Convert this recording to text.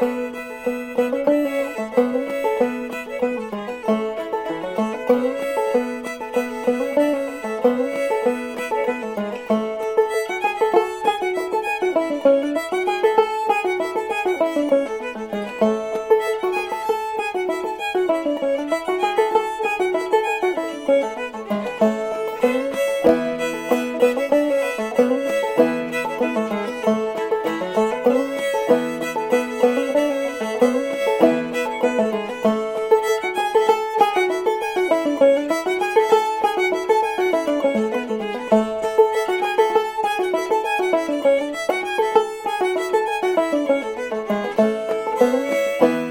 Música Música